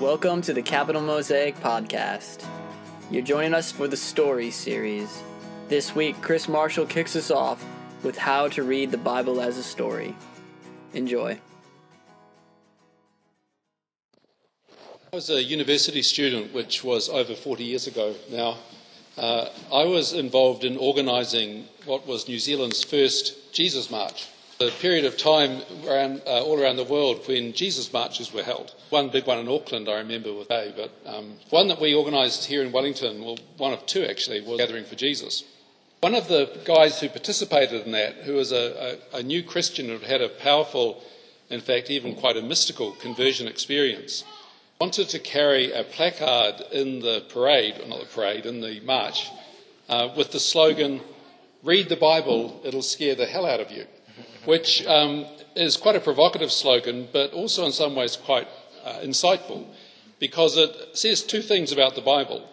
Welcome to the Capital Mosaic Podcast. You're joining us for the Story series. This week, Chris Marshall kicks us off with how to read the Bible as a story. Enjoy. I was a university student, which was over 40 years ago now. Uh, I was involved in organising what was New Zealand's first Jesus March a period of time uh, all around the world when Jesus marches were held. One big one in Auckland, I remember, with A, but um, one that we organised here in Wellington, well, one of two actually, was Gathering for Jesus. One of the guys who participated in that, who was a, a, a new Christian who had a powerful, in fact, even quite a mystical conversion experience, wanted to carry a placard in the parade, not the parade, in the march, uh, with the slogan, Read the Bible, it'll scare the hell out of you which um, is quite a provocative slogan, but also in some ways quite uh, insightful, because it says two things about the Bible.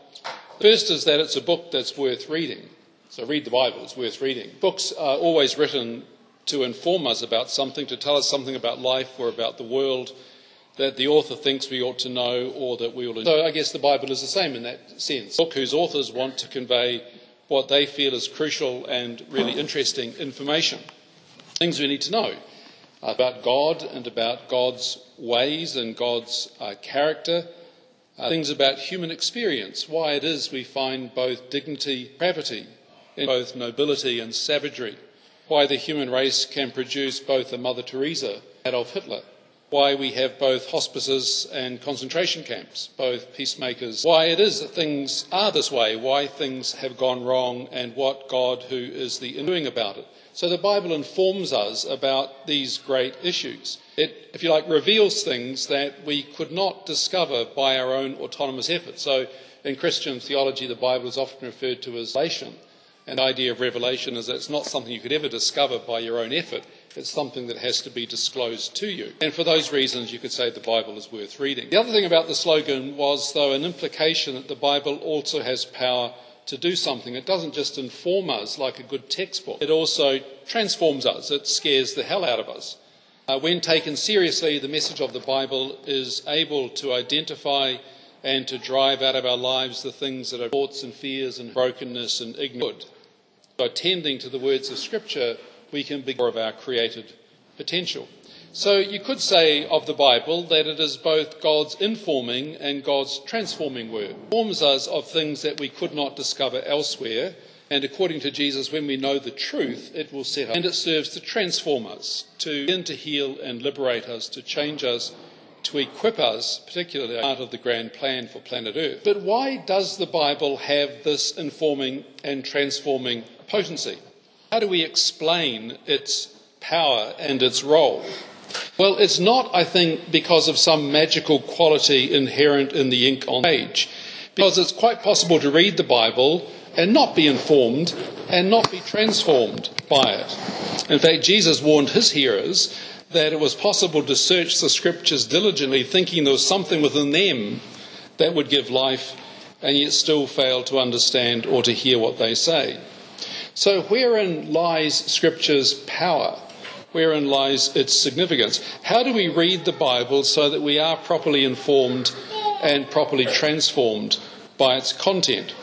First is that it's a book that's worth reading. So read the Bible, it's worth reading. Books are always written to inform us about something, to tell us something about life or about the world that the author thinks we ought to know or that we will. So I guess the Bible is the same in that sense. A book whose authors want to convey what they feel is crucial and really interesting information things we need to know about God and about God's ways and God's uh, character, uh, things about human experience, why it is we find both dignity, gravity, in both nobility and savagery, why the human race can produce both a Mother Teresa, and Adolf Hitler, why we have both hospices and concentration camps, both peacemakers, why it is that things are this way, why things have gone wrong, and what God, who is the doing about it. So the Bible informs us about these great issues. It, if you like, reveals things that we could not discover by our own autonomous effort. So in Christian theology, the Bible is often referred to as revelation. And the idea of revelation is that it's not something you could ever discover by your own effort. It's something that has to be disclosed to you. And for those reasons, you could say the Bible is worth reading. The other thing about the slogan was, though, an implication that the Bible also has power to do something. It doesn't just inform us like a good textbook, it also transforms us. It scares the hell out of us. Uh, when taken seriously, the message of the Bible is able to identify and to drive out of our lives the things that are thoughts and fears and brokenness and ignorance. By tending to the words of Scripture, we can be more of our created potential. So you could say of the Bible that it is both God's informing and God's transforming word. It informs us of things that we could not discover elsewhere. And according to Jesus, when we know the truth, it will set us. And it serves to transform us, to begin to heal and liberate us, to change us, to equip us, particularly part of the grand plan for planet Earth. But why does the Bible have this informing and transforming potency? How do we explain its power and its role? Well, it's not, I think, because of some magical quality inherent in the ink on the page, because it's quite possible to read the Bible and not be informed and not be transformed by it. In fact, Jesus warned his hearers that it was possible to search the scriptures diligently, thinking there was something within them that would give life, and yet still fail to understand or to hear what they say. So, wherein lies scripture's power? Wherein lies its significance. How do we read the Bible so that we are properly informed and properly transformed by its content?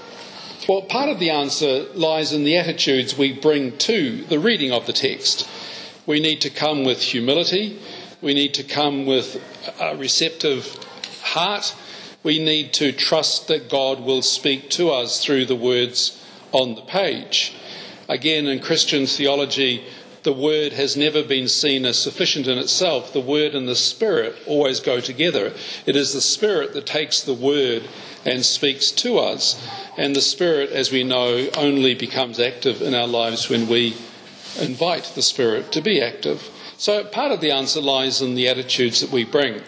Well, part of the answer lies in the attitudes we bring to the reading of the text. We need to come with humility, we need to come with a receptive heart, we need to trust that God will speak to us through the words on the page. Again, in Christian theology, the word has never been seen as sufficient in itself. The word and the spirit always go together. It is the spirit that takes the word and speaks to us. And the spirit, as we know, only becomes active in our lives when we invite the spirit to be active. So part of the answer lies in the attitudes that we bring.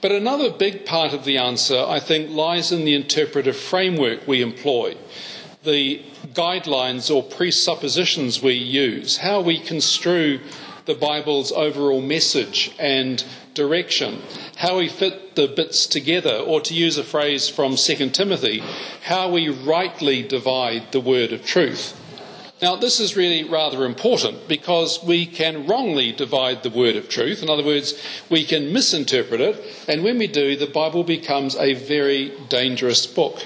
But another big part of the answer, I think, lies in the interpretive framework we employ the guidelines or presuppositions we use, how we construe the Bible's overall message and direction, how we fit the bits together, or to use a phrase from 2 Timothy, how we rightly divide the word of truth. Now, this is really rather important because we can wrongly divide the word of truth. In other words, we can misinterpret it, and when we do, the Bible becomes a very dangerous book.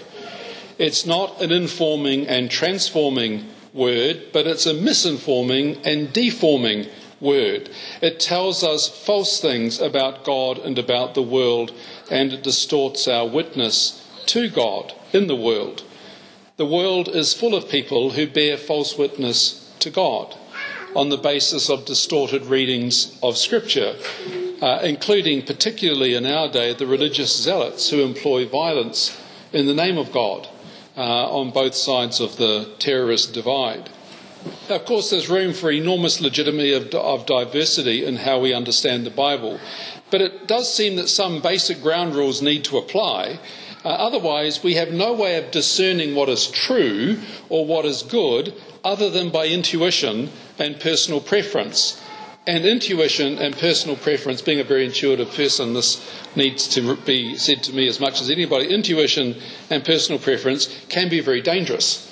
It's not an informing and transforming word, but it's a misinforming and deforming word. It tells us false things about God and about the world, and it distorts our witness to God in the world. The world is full of people who bear false witness to God on the basis of distorted readings of Scripture, uh, including, particularly in our day, the religious zealots who employ violence in the name of God on both sides of the terrorist divide. Now, Of course, there's room for enormous legitimacy of, of, diversity in how we understand the Bible, but it does seem that some basic ground rules need to apply. Uh, otherwise, we have no way of discerning what is true or what is good other than by intuition and personal preference. And intuition and personal preference, being a very intuitive person, this needs to be said to me as much as anybody. Intuition and personal preference can be very dangerous.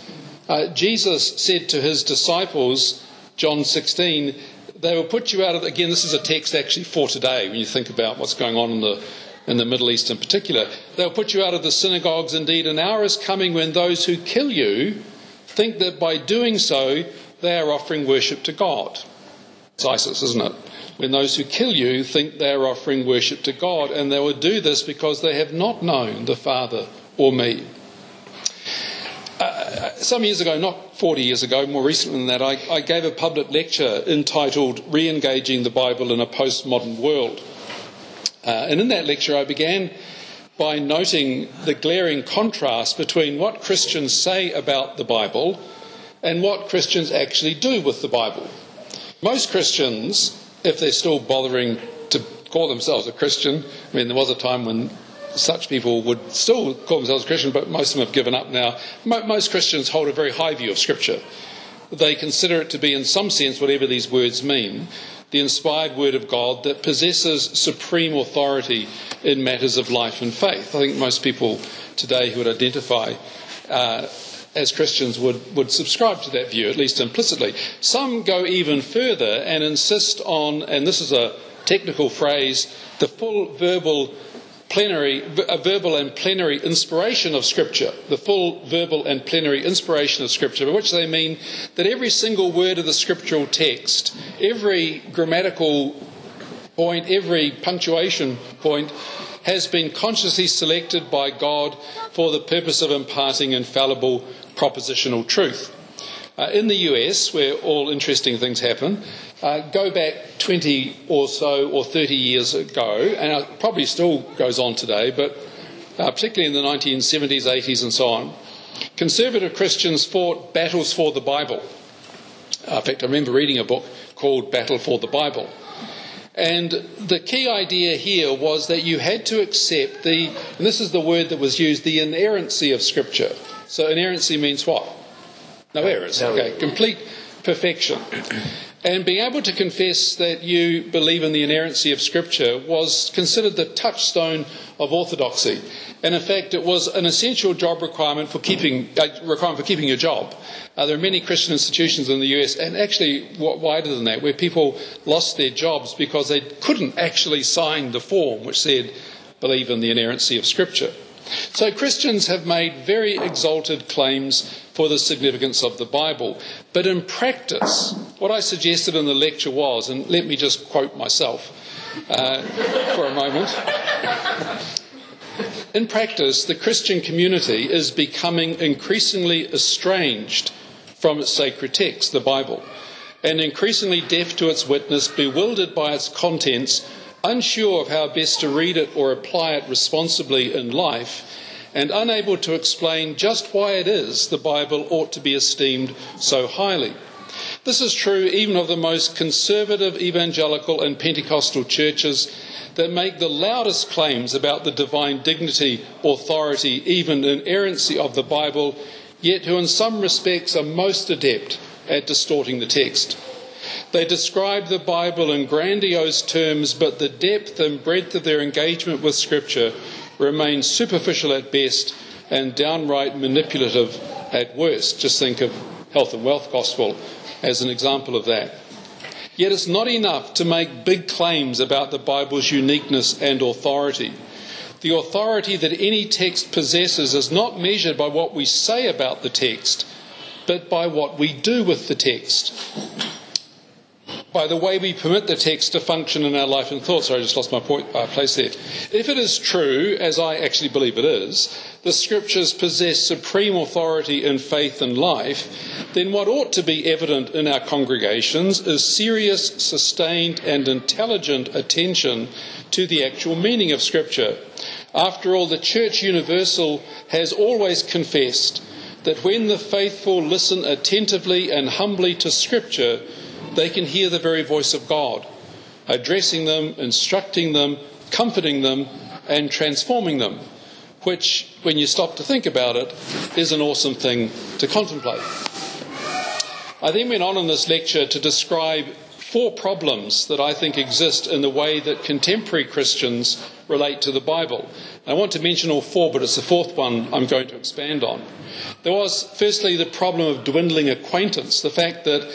Uh, Jesus said to his disciples, John 16, they will put you out of, again, this is a text actually for today when you think about what's going on in the, in the Middle East in particular. They'll put you out of the synagogues. Indeed, an hour is coming when those who kill you think that by doing so they are offering worship to God. It's ISIS, isn't it? When those who kill you think they are offering worship to God, and they will do this because they have not known the Father or me. Uh, some years ago, not 40 years ago, more recently than that, I, I gave a public lecture entitled Re engaging the Bible in a Postmodern World. Uh, and in that lecture, I began by noting the glaring contrast between what Christians say about the Bible and what Christians actually do with the Bible. Most Christians, if they're still bothering to call themselves a Christian, I mean, there was a time when such people would still call themselves Christian, but most of them have given up now. Most Christians hold a very high view of Scripture. They consider it to be, in some sense, whatever these words mean, the inspired Word of God that possesses supreme authority in matters of life and faith. I think most people today who would identify uh, as Christians would, would subscribe to that view, at least implicitly. Some go even further and insist on, and this is a technical phrase, the full verbal plenary, a verbal and plenary inspiration of Scripture, the full verbal and plenary inspiration of Scripture, by which they mean that every single word of the scriptural text, every grammatical point, every punctuation point, has been consciously selected by God for the purpose of imparting infallible propositional truth. Uh, in the US, where all interesting things happen, uh, go back 20 or so or 30 years ago, and it probably still goes on today, but uh, particularly in the 1970s, 80s, and so on, conservative Christians fought battles for the Bible. Uh, in fact, I remember reading a book called Battle for the Bible. And the key idea here was that you had to accept the, and this is the word that was used, the inerrancy of Scripture. So inerrancy means what? No errors. Okay, complete perfection. And being able to confess that you believe in the inerrancy of Scripture was considered the touchstone of orthodoxy. And in fact, it was an essential job requirement for keeping, uh, requirement for keeping your job. Uh, there are many Christian institutions in the US, and actually wider than that, where people lost their jobs because they couldn't actually sign the form which said, believe in the inerrancy of Scripture. So Christians have made very exalted claims for the significance of the Bible. But in practice, what I suggested in the lecture was, and let me just quote myself uh, for a moment. In practice, the Christian community is becoming increasingly estranged from its sacred text, the Bible, and increasingly deaf to its witness, bewildered by its contents, unsure of how best to read it or apply it responsibly in life, and unable to explain just why it is the Bible ought to be esteemed so highly. This is true even of the most conservative evangelical and Pentecostal churches that make the loudest claims about the divine dignity, authority, even inerrancy of the Bible, yet who in some respects are most adept at distorting the text. They describe the Bible in grandiose terms, but the depth and breadth of their engagement with Scripture remains superficial at best and downright manipulative at worst. Just think of health and wealth gospel as an example of that. Yet it's not enough to make big claims about the Bible's uniqueness and authority. The authority that any text possesses is not measured by what we say about the text, but by what we do with the text by the way we permit the text to function in our life and thought. Sorry, I just lost my point, uh, place there. If it is true, as I actually believe it is, the scriptures possess supreme authority in faith and life, then what ought to be evident in our congregations is serious, sustained, and intelligent attention to the actual meaning of scripture. After all, the Church Universal has always confessed that when the faithful listen attentively and humbly to scripture, they can hear the very voice of God, addressing them, instructing them, comforting them, and transforming them, which, when you stop to think about it, is an awesome thing to contemplate. I then went on in this lecture to describe four problems that I think exist in the way that contemporary Christians relate to the Bible. I want to mention all four, but it's the fourth one I'm going to expand on. There was, firstly, the problem of dwindling acquaintance, the fact that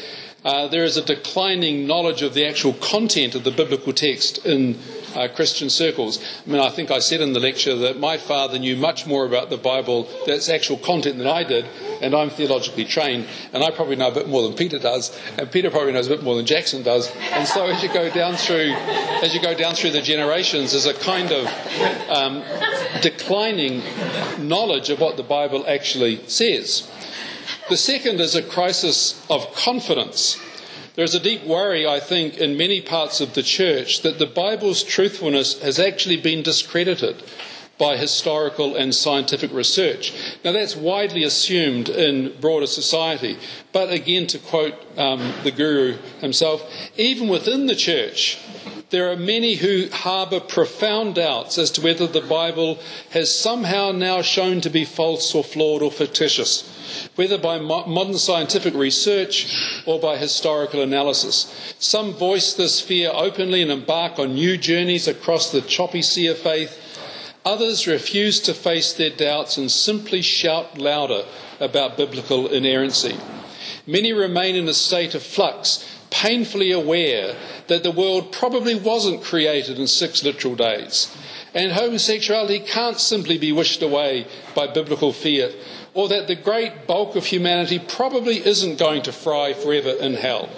uh, there is a declining knowledge of the actual content of the biblical text in uh, Christian circles. I mean, I think I said in the lecture that my father knew much more about the Bible, its actual content, than I did, and I'm theologically trained, and I probably know a bit more than Peter does, and Peter probably knows a bit more than Jackson does. And so, as you go down through, as you go down through the generations, there's a kind of um, declining knowledge of what the Bible actually says. The second is a crisis of confidence. There's a deep worry, I think, in many parts of the church that the Bible's truthfulness has actually been discredited by historical and scientific research. Now, that's widely assumed in broader society. But again, to quote um, the Guru himself, even within the church, there are many who harbour profound doubts as to whether the Bible has somehow now shown to be false or flawed or fictitious whether by modern scientific research or by historical analysis. Some voice this fear openly and embark on new journeys across the choppy sea of faith. Others refuse to face their doubts and simply shout louder about biblical inerrancy. Many remain in a state of flux, painfully aware that the world probably wasn't created in six literal days. And homosexuality can't simply be wished away by biblical fiat or that the great bulk of humanity probably isn't going to fry forever in hell,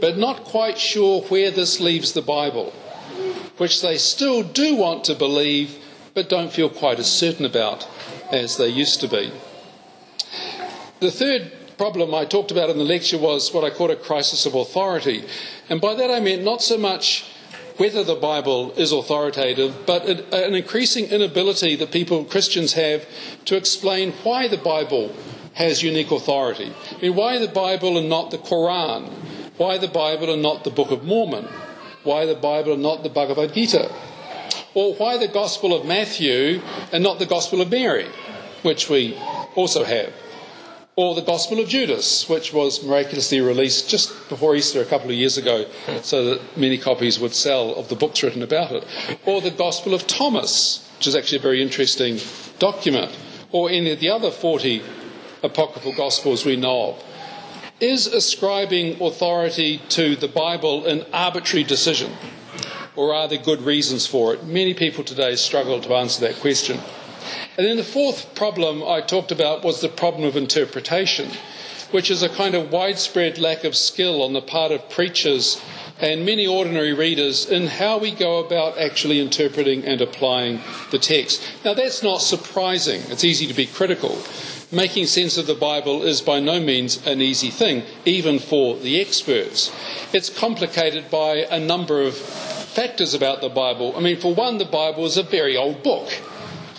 but not quite sure where this leaves the Bible, which they still do want to believe, but don't feel quite as certain about as they used to be. The third problem I talked about in the lecture was what I called a crisis of authority. And by that I meant not so much whether the Bible is authoritative, but an increasing inability that people, Christians, have to explain why the Bible has unique authority. I mean, why the Bible and not the Quran? Why the Bible and not the Book of Mormon? Why the Bible and not the Bhagavad Gita? Or why the Gospel of Matthew and not the Gospel of Mary, which we also have? Or the Gospel of Judas, which was miraculously released just before Easter a couple of years ago, so that many copies would sell of the books written about it, or the Gospel of Thomas, which is actually a very interesting document, or any of the other 40 apocryphal Gospels we know of. Is ascribing authority to the Bible an arbitrary decision, or are there good reasons for it? Many people today struggle to answer that question. And then the fourth problem I talked about was the problem of interpretation, which is a kind of widespread lack of skill on the part of preachers and many ordinary readers in how we go about actually interpreting and applying the text. Now, that's not surprising. It's easy to be critical. Making sense of the Bible is by no means an easy thing, even for the experts. It's complicated by a number of factors about the Bible. I mean, for one, the Bible is a very old book.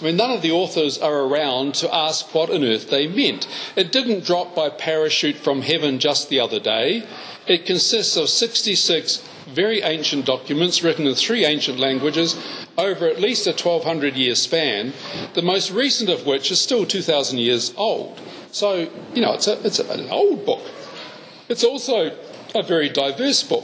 I mean, none of the authors are around to ask what on earth they meant. It didn't drop by parachute from heaven just the other day. It consists of 66 very ancient documents written in three ancient languages over at least a 1200 year span, the most recent of which is still 2000 years old. So, you know, it's, a, it's an old book. It's also a very diverse book.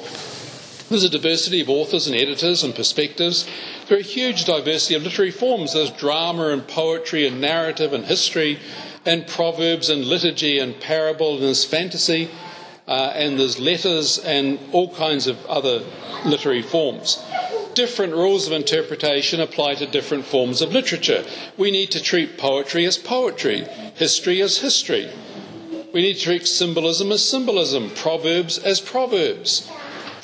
There's a diversity of authors and editors and perspectives. There are a huge diversity of literary forms. There's drama and poetry and narrative and history and proverbs and liturgy and parable, and there's fantasy, uh, and there's letters and all kinds of other literary forms. Different rules of interpretation apply to different forms of literature. We need to treat poetry as poetry, history as history. We need to treat symbolism as symbolism, proverbs as proverbs.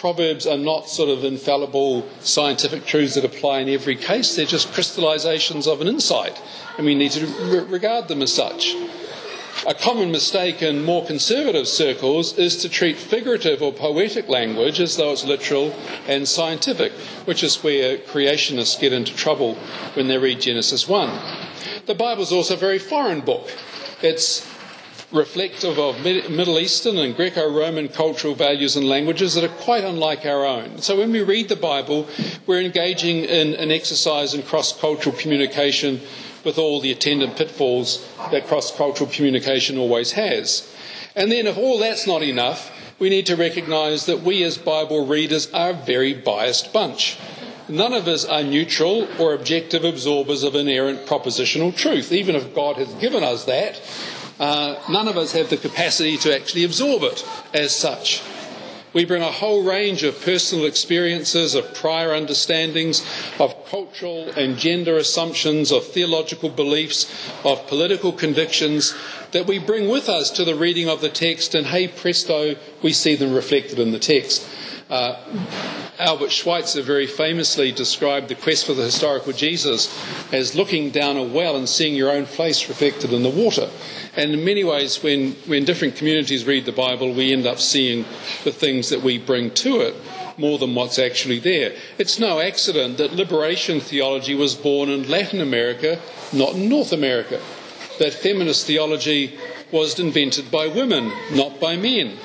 Proverbs are not sort of infallible scientific truths that apply in every case, they're just crystallizations of an insight, and we need to re- regard them as such. A common mistake in more conservative circles is to treat figurative or poetic language as though it's literal and scientific, which is where creationists get into trouble when they read Genesis 1. The Bible is also a very foreign book. It's reflective of Middle Eastern and Greco Roman cultural values and languages that are quite unlike our own. So when we read the Bible, we're engaging in an exercise in cross cultural communication with all the attendant pitfalls that cross cultural communication always has. And then, if all that's not enough, we need to recognise that we as Bible readers are a very biased bunch. None of us are neutral or objective absorbers of inerrant propositional truth, even if God has given us that uh, none of us have the capacity to actually absorb it as such. We bring a whole range of personal experiences, of prior understandings, of cultural and gender assumptions, of theological beliefs, of political convictions that we bring with us to the reading of the text, and hey presto, we see them reflected in the text. Uh, Albert Schweitzer very famously described the quest for the historical Jesus as looking down a well and seeing your own face reflected in the water. And in many ways, when, when different communities read the Bible, we end up seeing the things that we bring to it more than what's actually there. It's no accident that liberation theology was born in Latin America, not in North America. That feminist theology was invented by women, not by men.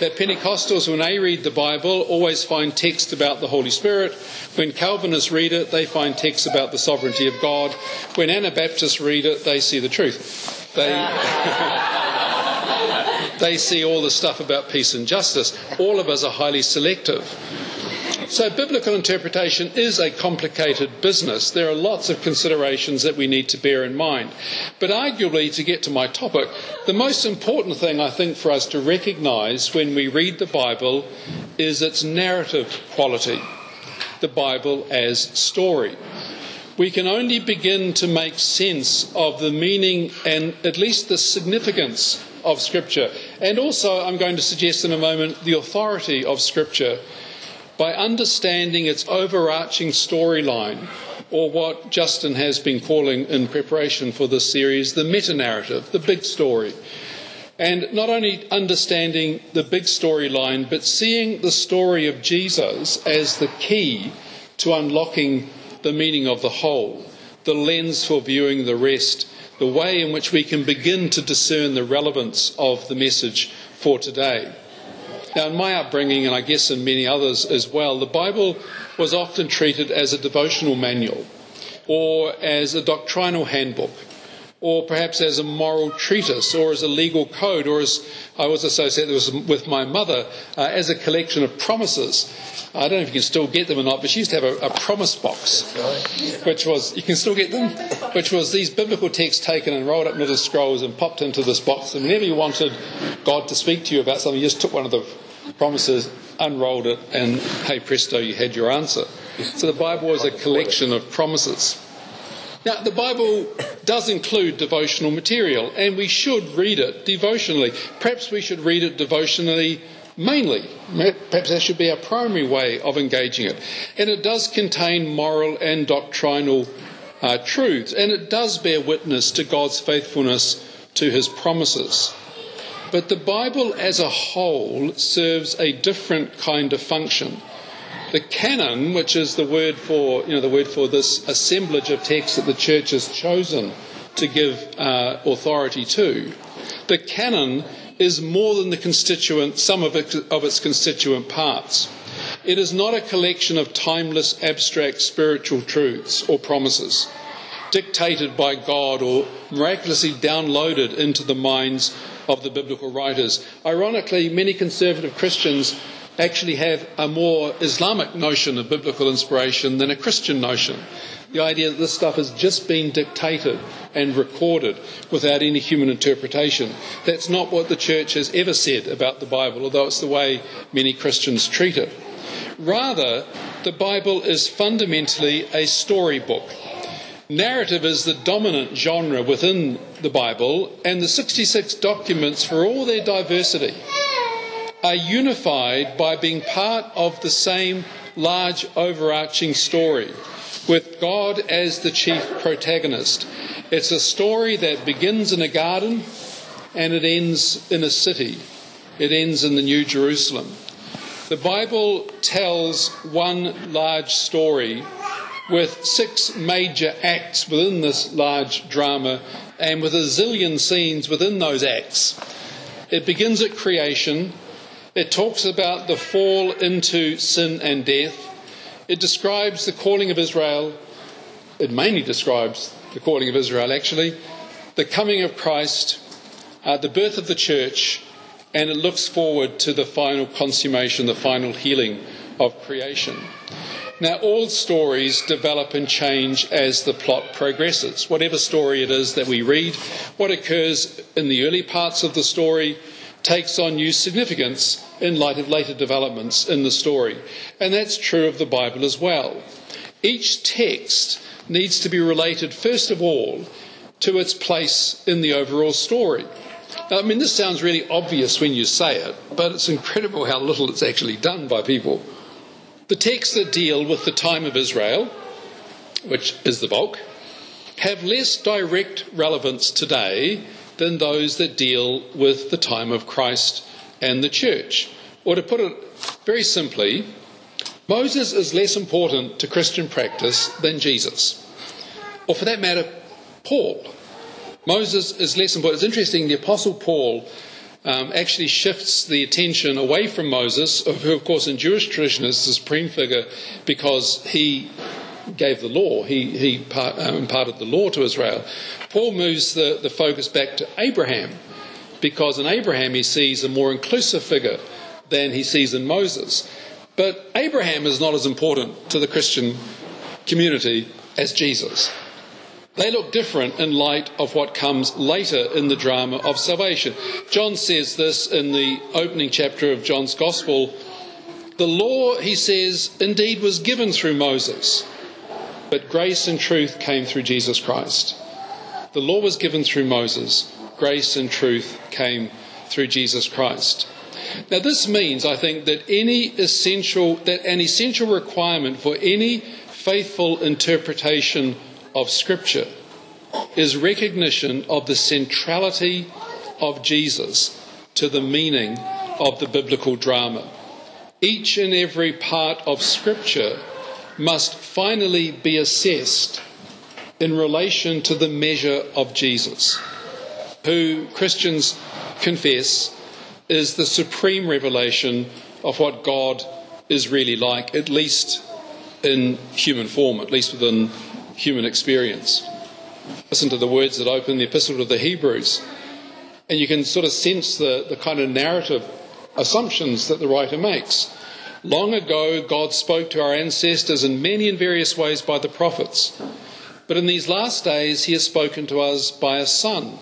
That Pentecostals, when they read the Bible, always find text about the Holy Spirit. When Calvinists read it, they find text about the sovereignty of God. When Anabaptists read it, they see the truth. They, they see all the stuff about peace and justice. All of us are highly selective. So, biblical interpretation is a complicated business. There are lots of considerations that we need to bear in mind. But, arguably, to get to my topic, the most important thing I think for us to recognise when we read the Bible is its narrative quality. The Bible as story we can only begin to make sense of the meaning and at least the significance of Scripture. And also, I'm going to suggest in a moment, the authority of Scripture by understanding its overarching storyline, or what Justin has been calling in preparation for this series the meta narrative, the big story. And not only understanding the big storyline, but seeing the story of Jesus as the key to unlocking the meaning of the whole, the lens for viewing the rest, the way in which we can begin to discern the relevance of the message for today. Now, in my upbringing, and I guess in many others as well, the Bible was often treated as a devotional manual or as a doctrinal handbook or perhaps as a moral treatise, or as a legal code, or as I was associated with my mother, uh, as a collection of promises. I don't know if you can still get them or not, but she used to have a, a promise box, which was, you can still get them, which was these biblical texts taken and rolled up into scrolls and popped into this box. And whenever you wanted God to speak to you about something, you just took one of the promises, unrolled it, and hey presto, you had your answer. So the Bible was a collection of promises. Now, the Bible does include devotional material, and we should read it devotionally. Perhaps we should read it devotionally mainly. Perhaps that should be our primary way of engaging it. And it does contain moral and doctrinal uh, truths, and it does bear witness to God's faithfulness to his promises. But the Bible as a whole serves a different kind of function. The canon, which is the word for, you know, the word for this assemblage of texts that the church has chosen to give uh, authority to, the canon is more than the constituent, some of, it, of its constituent parts. It is not a collection of timeless, abstract spiritual truths or promises dictated by God or miraculously downloaded into the minds of the biblical writers. Ironically, many conservative Christians actually have a more Islamic notion of biblical inspiration than a Christian notion. The idea that this stuff has just been dictated and recorded without any human interpretation. That's not what the church has ever said about the Bible, although it's the way many Christians treat it. Rather, the Bible is fundamentally a storybook. Narrative is the dominant genre within the Bible, and the 66 documents, for all their diversity, are unified by being part of the same large overarching story, with God as the chief protagonist. It's a story that begins in a garden and it ends in a city. It ends in the New Jerusalem. The Bible tells one large story with six major acts within this large drama and with a zillion scenes within those acts. It begins at creation. It talks about the fall into sin and death. It describes the calling of Israel. It mainly describes the calling of Israel, actually, the coming of Christ, uh, the birth of the church, and it looks forward to the final consummation, the final healing of creation. Now, all stories develop and change as the plot progresses. Whatever story it is that we read, what occurs in the early parts of the story takes on new significance in light of later developments in the story. And that's true of the Bible as well. Each text needs to be related, first of all, to its place in the overall story. Now, I mean, this sounds really obvious when you say it, but it's incredible how little it's actually done by people. The texts that deal with the time of Israel, which is the bulk, have less direct relevance today than those that deal with the time of Christ and the church. Or to put it very simply, Moses is less important to Christian practice than Jesus. Or for that matter, Paul. Moses is less important. It's interesting, the Apostle Paul um, actually shifts the attention away from Moses, who, of course, in Jewish tradition is the supreme figure because he gave the law, he, he part, um, imparted the law to Israel. Paul moves the, the focus back to Abraham because in Abraham he sees a more inclusive figure than he sees in Moses. But Abraham is not as important to the Christian community as Jesus. They look different in light of what comes later in the drama of salvation. John says this in the opening chapter of John's Gospel. The law, he says, indeed was given through Moses, but grace and truth came through Jesus Christ. The law was given through Moses, grace and truth came through Jesus Christ. Now, this means, I think, that any essential, that an essential requirement for any faithful interpretation of Scripture is recognition of the centrality of Jesus to the meaning of the biblical drama. Each and every part of Scripture must finally be assessed in relation to the measure of Jesus, who Christians confess is the supreme revelation of what God is really like, at least in human form, at least within human experience. Listen to the words that open the Epistle to the Hebrews, and you can sort of sense the, the kind of narrative assumptions that the writer makes. Long ago, God spoke to our ancestors in many and various ways by the prophets. But in these last days, He has spoken to us by a Son,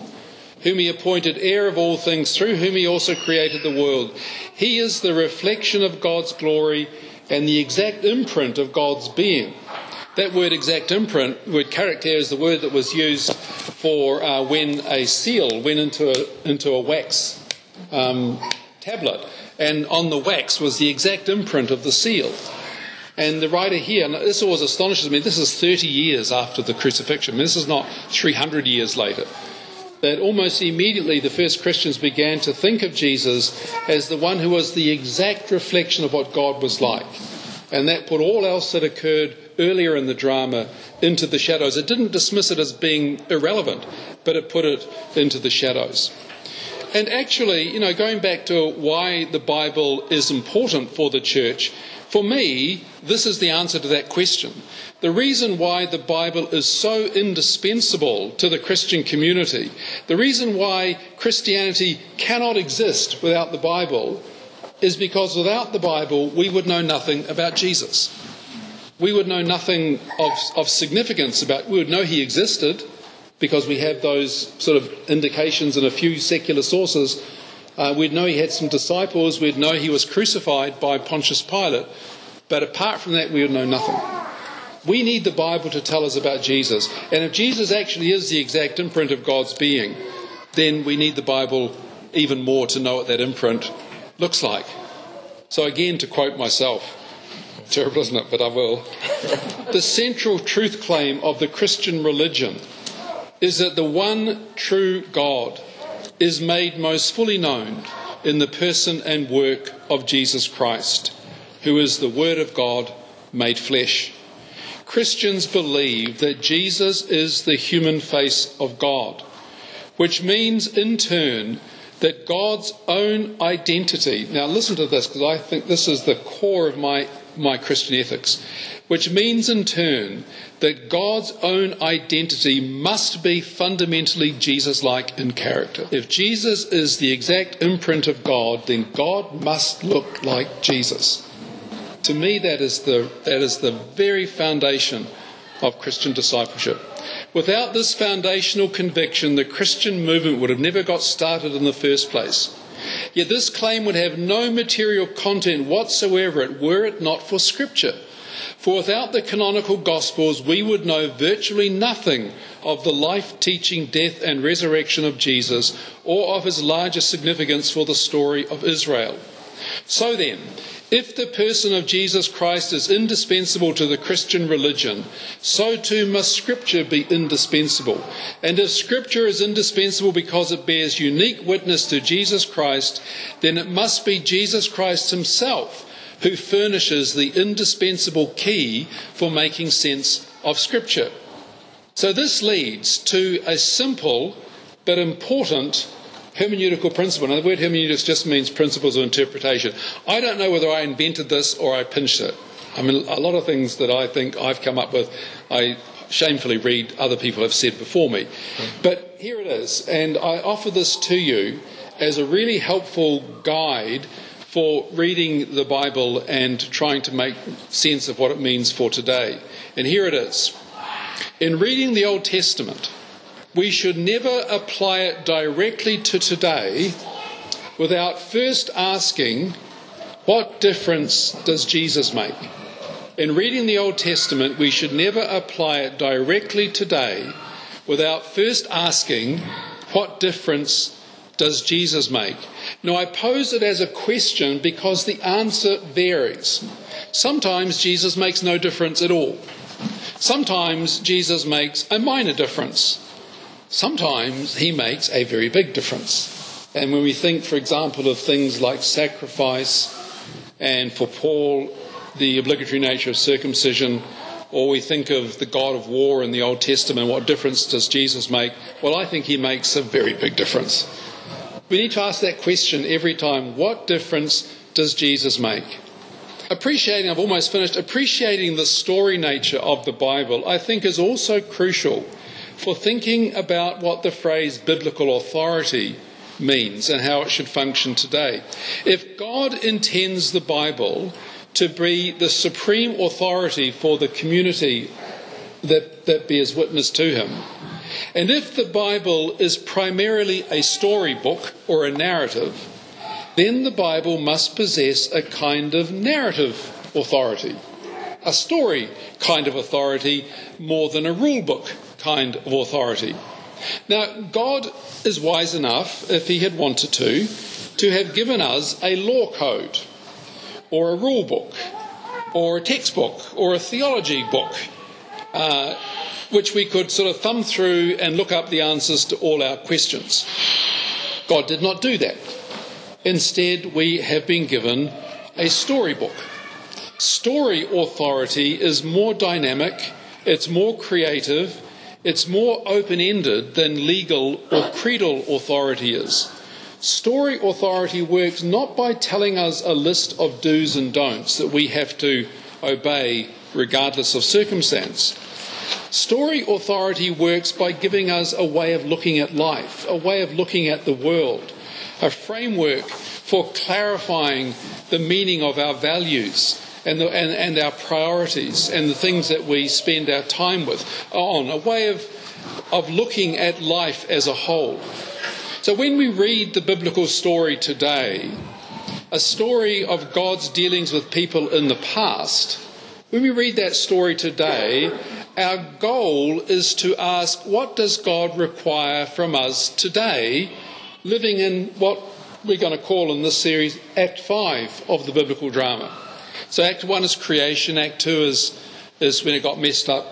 whom He appointed heir of all things, through whom He also created the world. He is the reflection of God's glory and the exact imprint of God's being that word exact imprint, word character, is the word that was used for uh, when a seal went into a, into a wax um, tablet, and on the wax was the exact imprint of the seal. And the writer here, and this always astonishes me, this is 30 years after the crucifixion. I mean, this is not 300 years later. That almost immediately the first Christians began to think of Jesus as the one who was the exact reflection of what God was like. And that put all else that occurred earlier in the drama into the shadows. It didn't dismiss it as being irrelevant, but it put it into the shadows. And actually, you know, going back to why the Bible is important for the church, for me, this is the answer to that question. The reason why the Bible is so indispensable to the Christian community, the reason why Christianity cannot exist without the Bible, is because without the Bible, we would know nothing about Jesus. We would know nothing of, of significance about, we would know he existed because we have those sort of indications in a few secular sources. Uh, we'd know he had some disciples, we'd know he was crucified by Pontius Pilate, but apart from that, we would know nothing. We need the Bible to tell us about Jesus. And if Jesus actually is the exact imprint of God's being, then we need the Bible even more to know what that imprint looks like. So, again, to quote myself, terrible, isn't it? But I will. the central truth claim of the Christian religion is that the one true God is made most fully known in the person and work of Jesus Christ, who is the Word of God made flesh. Christians believe that Jesus is the human face of God, which means in turn that God's own identity, now listen to this because I think this is the core of my, my Christian ethics, which means in turn that God's own identity must be fundamentally Jesus like in character. If Jesus is the exact imprint of God, then God must look like Jesus. To me, that is the, that is the very foundation of Christian discipleship. Without this foundational conviction, the Christian movement would have never got started in the first place. Yet this claim would have no material content whatsoever were it not for Scripture. For without the canonical Gospels, we would know virtually nothing of the life, teaching, death, and resurrection of Jesus, or of his larger significance for the story of Israel. So then, if the person of Jesus Christ is indispensable to the Christian religion, so too must Scripture be indispensable. And if Scripture is indispensable because it bears unique witness to Jesus Christ, then it must be Jesus Christ himself who furnishes the indispensable key for making sense of Scripture. So this leads to a simple but important hermeneutical principle. Now, the word hermeneutics just means principles of interpretation. I don't know whether I invented this or I pinched it. I mean, a lot of things that I think I've come up with, I shamefully read other people have said before me. But here it is, and I offer this to you as a really helpful guide for reading the Bible and trying to make sense of what it means for today. And here it is. In reading the Old Testament, we should never apply it directly to today without first asking, what difference does Jesus make? In reading the Old Testament, we should never apply it directly today without first asking, what difference does Jesus make? Now, I pose it as a question because the answer varies. Sometimes Jesus makes no difference at all. Sometimes Jesus makes a minor difference. Sometimes he makes a very big difference. And when we think, for example, of things like sacrifice, and for Paul, the obligatory nature of circumcision, or we think of the God of war in the Old Testament, what difference does Jesus make? Well, I think he makes a very big difference. We need to ask that question every time what difference does Jesus make? Appreciating, I've almost finished, appreciating the story nature of the Bible, I think, is also crucial for thinking about what the phrase biblical authority means and how it should function today. If God intends the Bible to be the supreme authority for the community that, that bears witness to Him, and if the Bible is primarily a storybook or a narrative, then the Bible must possess a kind of narrative authority, a story kind of authority more than a rule book kind of authority. Now, God is wise enough, if He had wanted to, to have given us a law code, or a rule book, or a textbook, or a theology book, uh, which we could sort of thumb through and look up the answers to all our questions. God did not do that. Instead, we have been given a storybook. Story authority is more dynamic, it's more creative, it's more open ended than legal or creedal authority is. Story authority works not by telling us a list of do's and don'ts that we have to obey regardless of circumstance. Story authority works by giving us a way of looking at life, a way of looking at the world, a framework for clarifying the meaning of our values and, the, and, and our priorities and the things that we spend our time with on, a way of, of looking at life as a whole. So when we read the biblical story today, a story of God's dealings with people in the past, when we read that story today, our goal is to ask, what does God require from us today, living in what we're going to call in this series Act 5 of the biblical drama? So, Act 1 is creation, Act 2 is, is when it got messed up,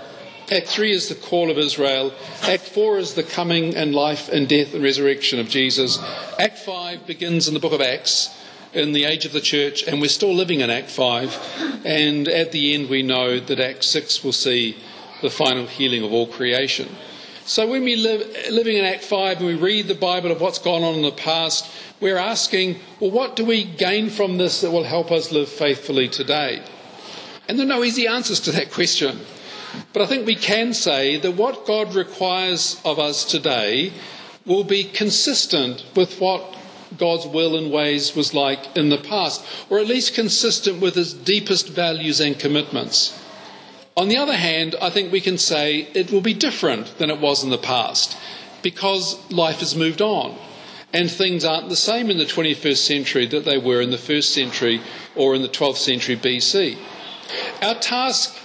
Act 3 is the call of Israel, Act 4 is the coming and life and death and resurrection of Jesus, Act 5 begins in the book of Acts in the age of the church, and we're still living in Act 5. And at the end, we know that Act 6 will see the final healing of all creation. So when we live living in Act 5 and we read the Bible of what's gone on in the past, we're asking, well, what do we gain from this that will help us live faithfully today? And there are no easy answers to that question. But I think we can say that what God requires of us today will be consistent with what God's will and ways was like in the past, or at least consistent with his deepest values and commitments. On the other hand, I think we can say it will be different than it was in the past because life has moved on and things aren't the same in the 21st century that they were in the first century or in the 12th century BC. Our task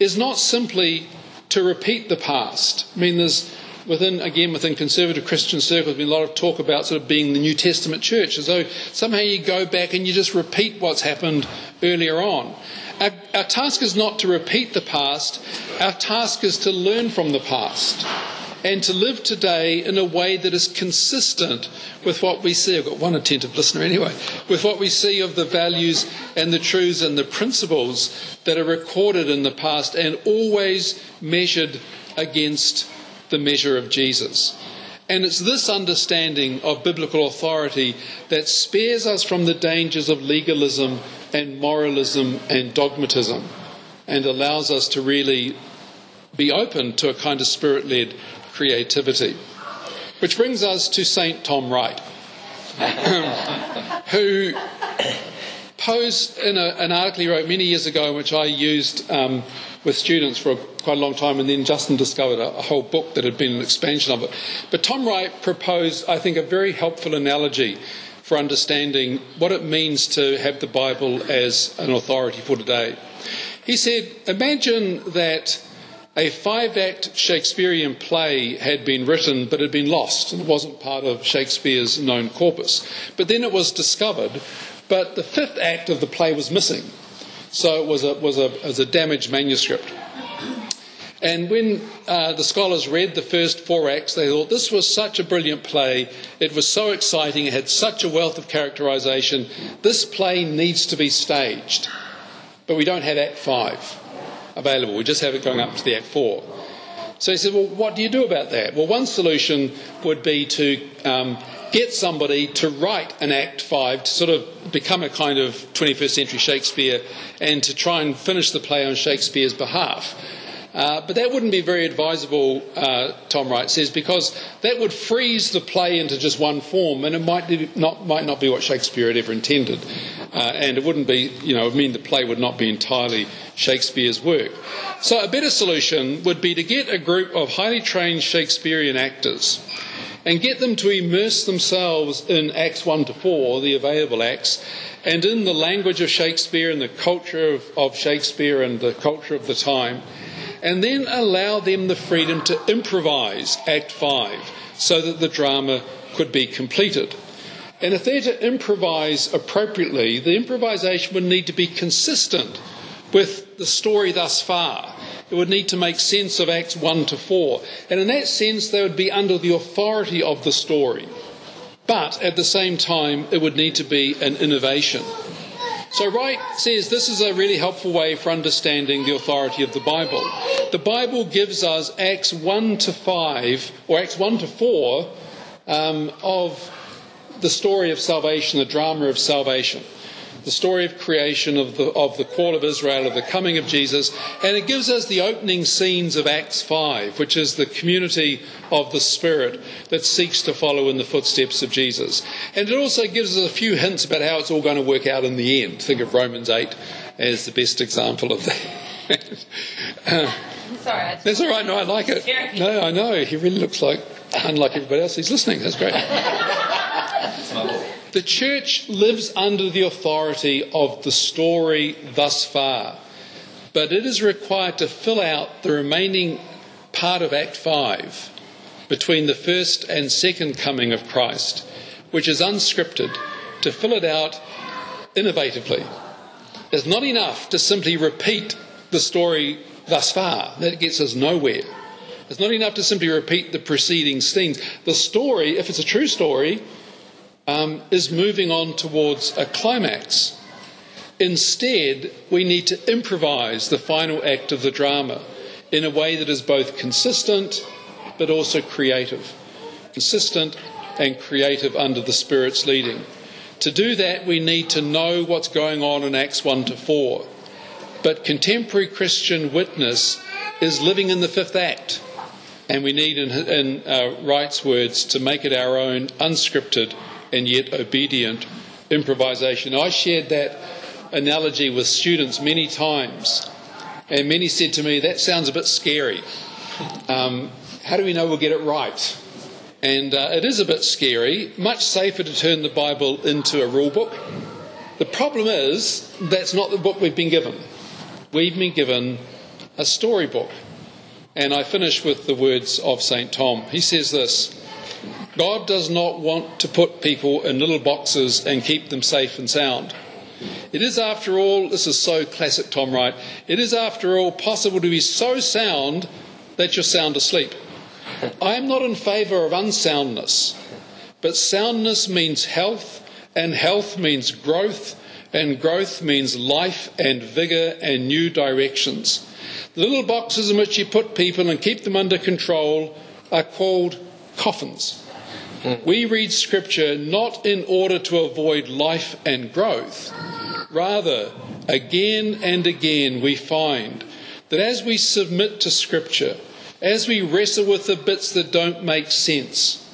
is not simply to repeat the past. I mean, there's within, again, within conservative Christian circles, there's been a lot of talk about sort of being the New Testament church, as though somehow you go back and you just repeat what's happened earlier on. Our, our task is not to repeat the past, our task is to learn from the past and to live today in a way that is consistent with what we see. I've got one attentive listener anyway, with what we see of the values and the truths and the principles that are recorded in the past and always measured against the measure of Jesus. And it's this understanding of biblical authority that spares us from the dangers of legalism and moralism and dogmatism and allows us to really be open to a kind of spirit led creativity. Which brings us to St. Tom Wright, who posed in a, an article he wrote many years ago, which I used um, with students for a, quite a long time, and then Justin discovered a, a, whole book that had been an expansion of it. But Tom Wright proposed, I think, a very helpful analogy for understanding what it means to have the Bible as an authority for today. He said, Imagine that a five act Shakespearean play had been written but had been lost and wasn't part of Shakespeare's known corpus. But then it was discovered, but the fifth act of the play was missing. So it was a, was a, was a damaged manuscript. And when uh, the scholars read the first four acts, they thought this was such a brilliant play. It was so exciting. It had such a wealth of characterization. This play needs to be staged. But we don't have Act 5 available. We just have it going up to the Act 4. So he said, Well, what do you do about that? Well, one solution would be to um, get somebody to write an Act 5 to sort of become a kind of 21st century Shakespeare and to try and finish the play on Shakespeare's behalf. Uh, but that wouldn't be very advisable, uh, Tom Wright says, because that would freeze the play into just one form, and it might, not, might not be what Shakespeare had ever intended. Uh, and it wouldn't be, you know, mean the play would not be entirely Shakespeare's work. So a better solution would be to get a group of highly trained Shakespearean actors and get them to immerse themselves in Acts 1 to 4, the available acts, and in the language of Shakespeare and the culture of, of Shakespeare and the culture of the time and then allow them the freedom to improvise Act 5 so that the drama could be completed. And if they're to improvise appropriately, the improvisation would need to be consistent with the story thus far. It would need to make sense of Acts 1 to 4. And in that sense, they would be under the authority of the story. But at the same time, it would need to be an innovation. So Wright says this is a really helpful way for understanding the authority of the Bible. The Bible gives us Acts 1 to 5, or Acts 1 to 4, um, of the story of salvation, the drama of salvation. The story of creation, of the, of the call of Israel, of the coming of Jesus, and it gives us the opening scenes of Acts 5, which is the community of the Spirit that seeks to follow in the footsteps of Jesus. And it also gives us a few hints about how it's all going to work out in the end. Think of Romans 8 as the best example of that. uh, Sorry, that's all right. No, I like it. No, I know. He really looks like, unlike everybody else, he's listening. That's great. The church lives under the authority of the story thus far, but it is required to fill out the remaining part of Act 5 between the first and second coming of Christ, which is unscripted, to fill it out innovatively. It's not enough to simply repeat the story thus far, that gets us nowhere. It's not enough to simply repeat the preceding scenes. The story, if it's a true story, um, is moving on towards a climax. Instead, we need to improvise the final act of the drama in a way that is both consistent but also creative. Consistent and creative under the Spirit's leading. To do that, we need to know what's going on in Acts 1 to 4. But contemporary Christian witness is living in the fifth act. And we need, in, in uh, Wright's words, to make it our own, unscripted, and yet obedient improvisation. I shared that analogy with students many times, and many said to me, That sounds a bit scary. Um, how do we know we'll get it right? And uh, it is a bit scary, much safer to turn the Bible into a rule book. The problem is, that's not the book we've been given. We've been given a storybook. And I finish with the words of St. Tom. He says this God does not want to put people in little boxes and keep them safe and sound. It is, after all, this is so classic Tom Wright, it is, after all, possible to be so sound that you're sound asleep. I am not in favour of unsoundness, but soundness means health, and health means growth, and growth means life and vigour and new directions. The little boxes in which you put people and keep them under control are called coffins. We read Scripture not in order to avoid life and growth. Rather, again and again, we find that as we submit to Scripture, as we wrestle with the bits that don't make sense,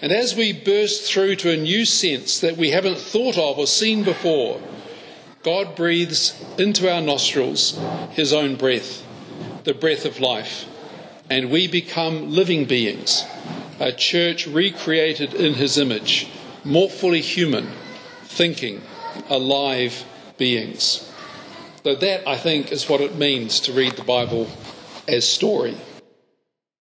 and as we burst through to a new sense that we haven't thought of or seen before, God breathes into our nostrils His own breath, the breath of life, and we become living beings a church recreated in his image, more fully human, thinking, alive beings. So, that I think is what it means to read the Bible as story.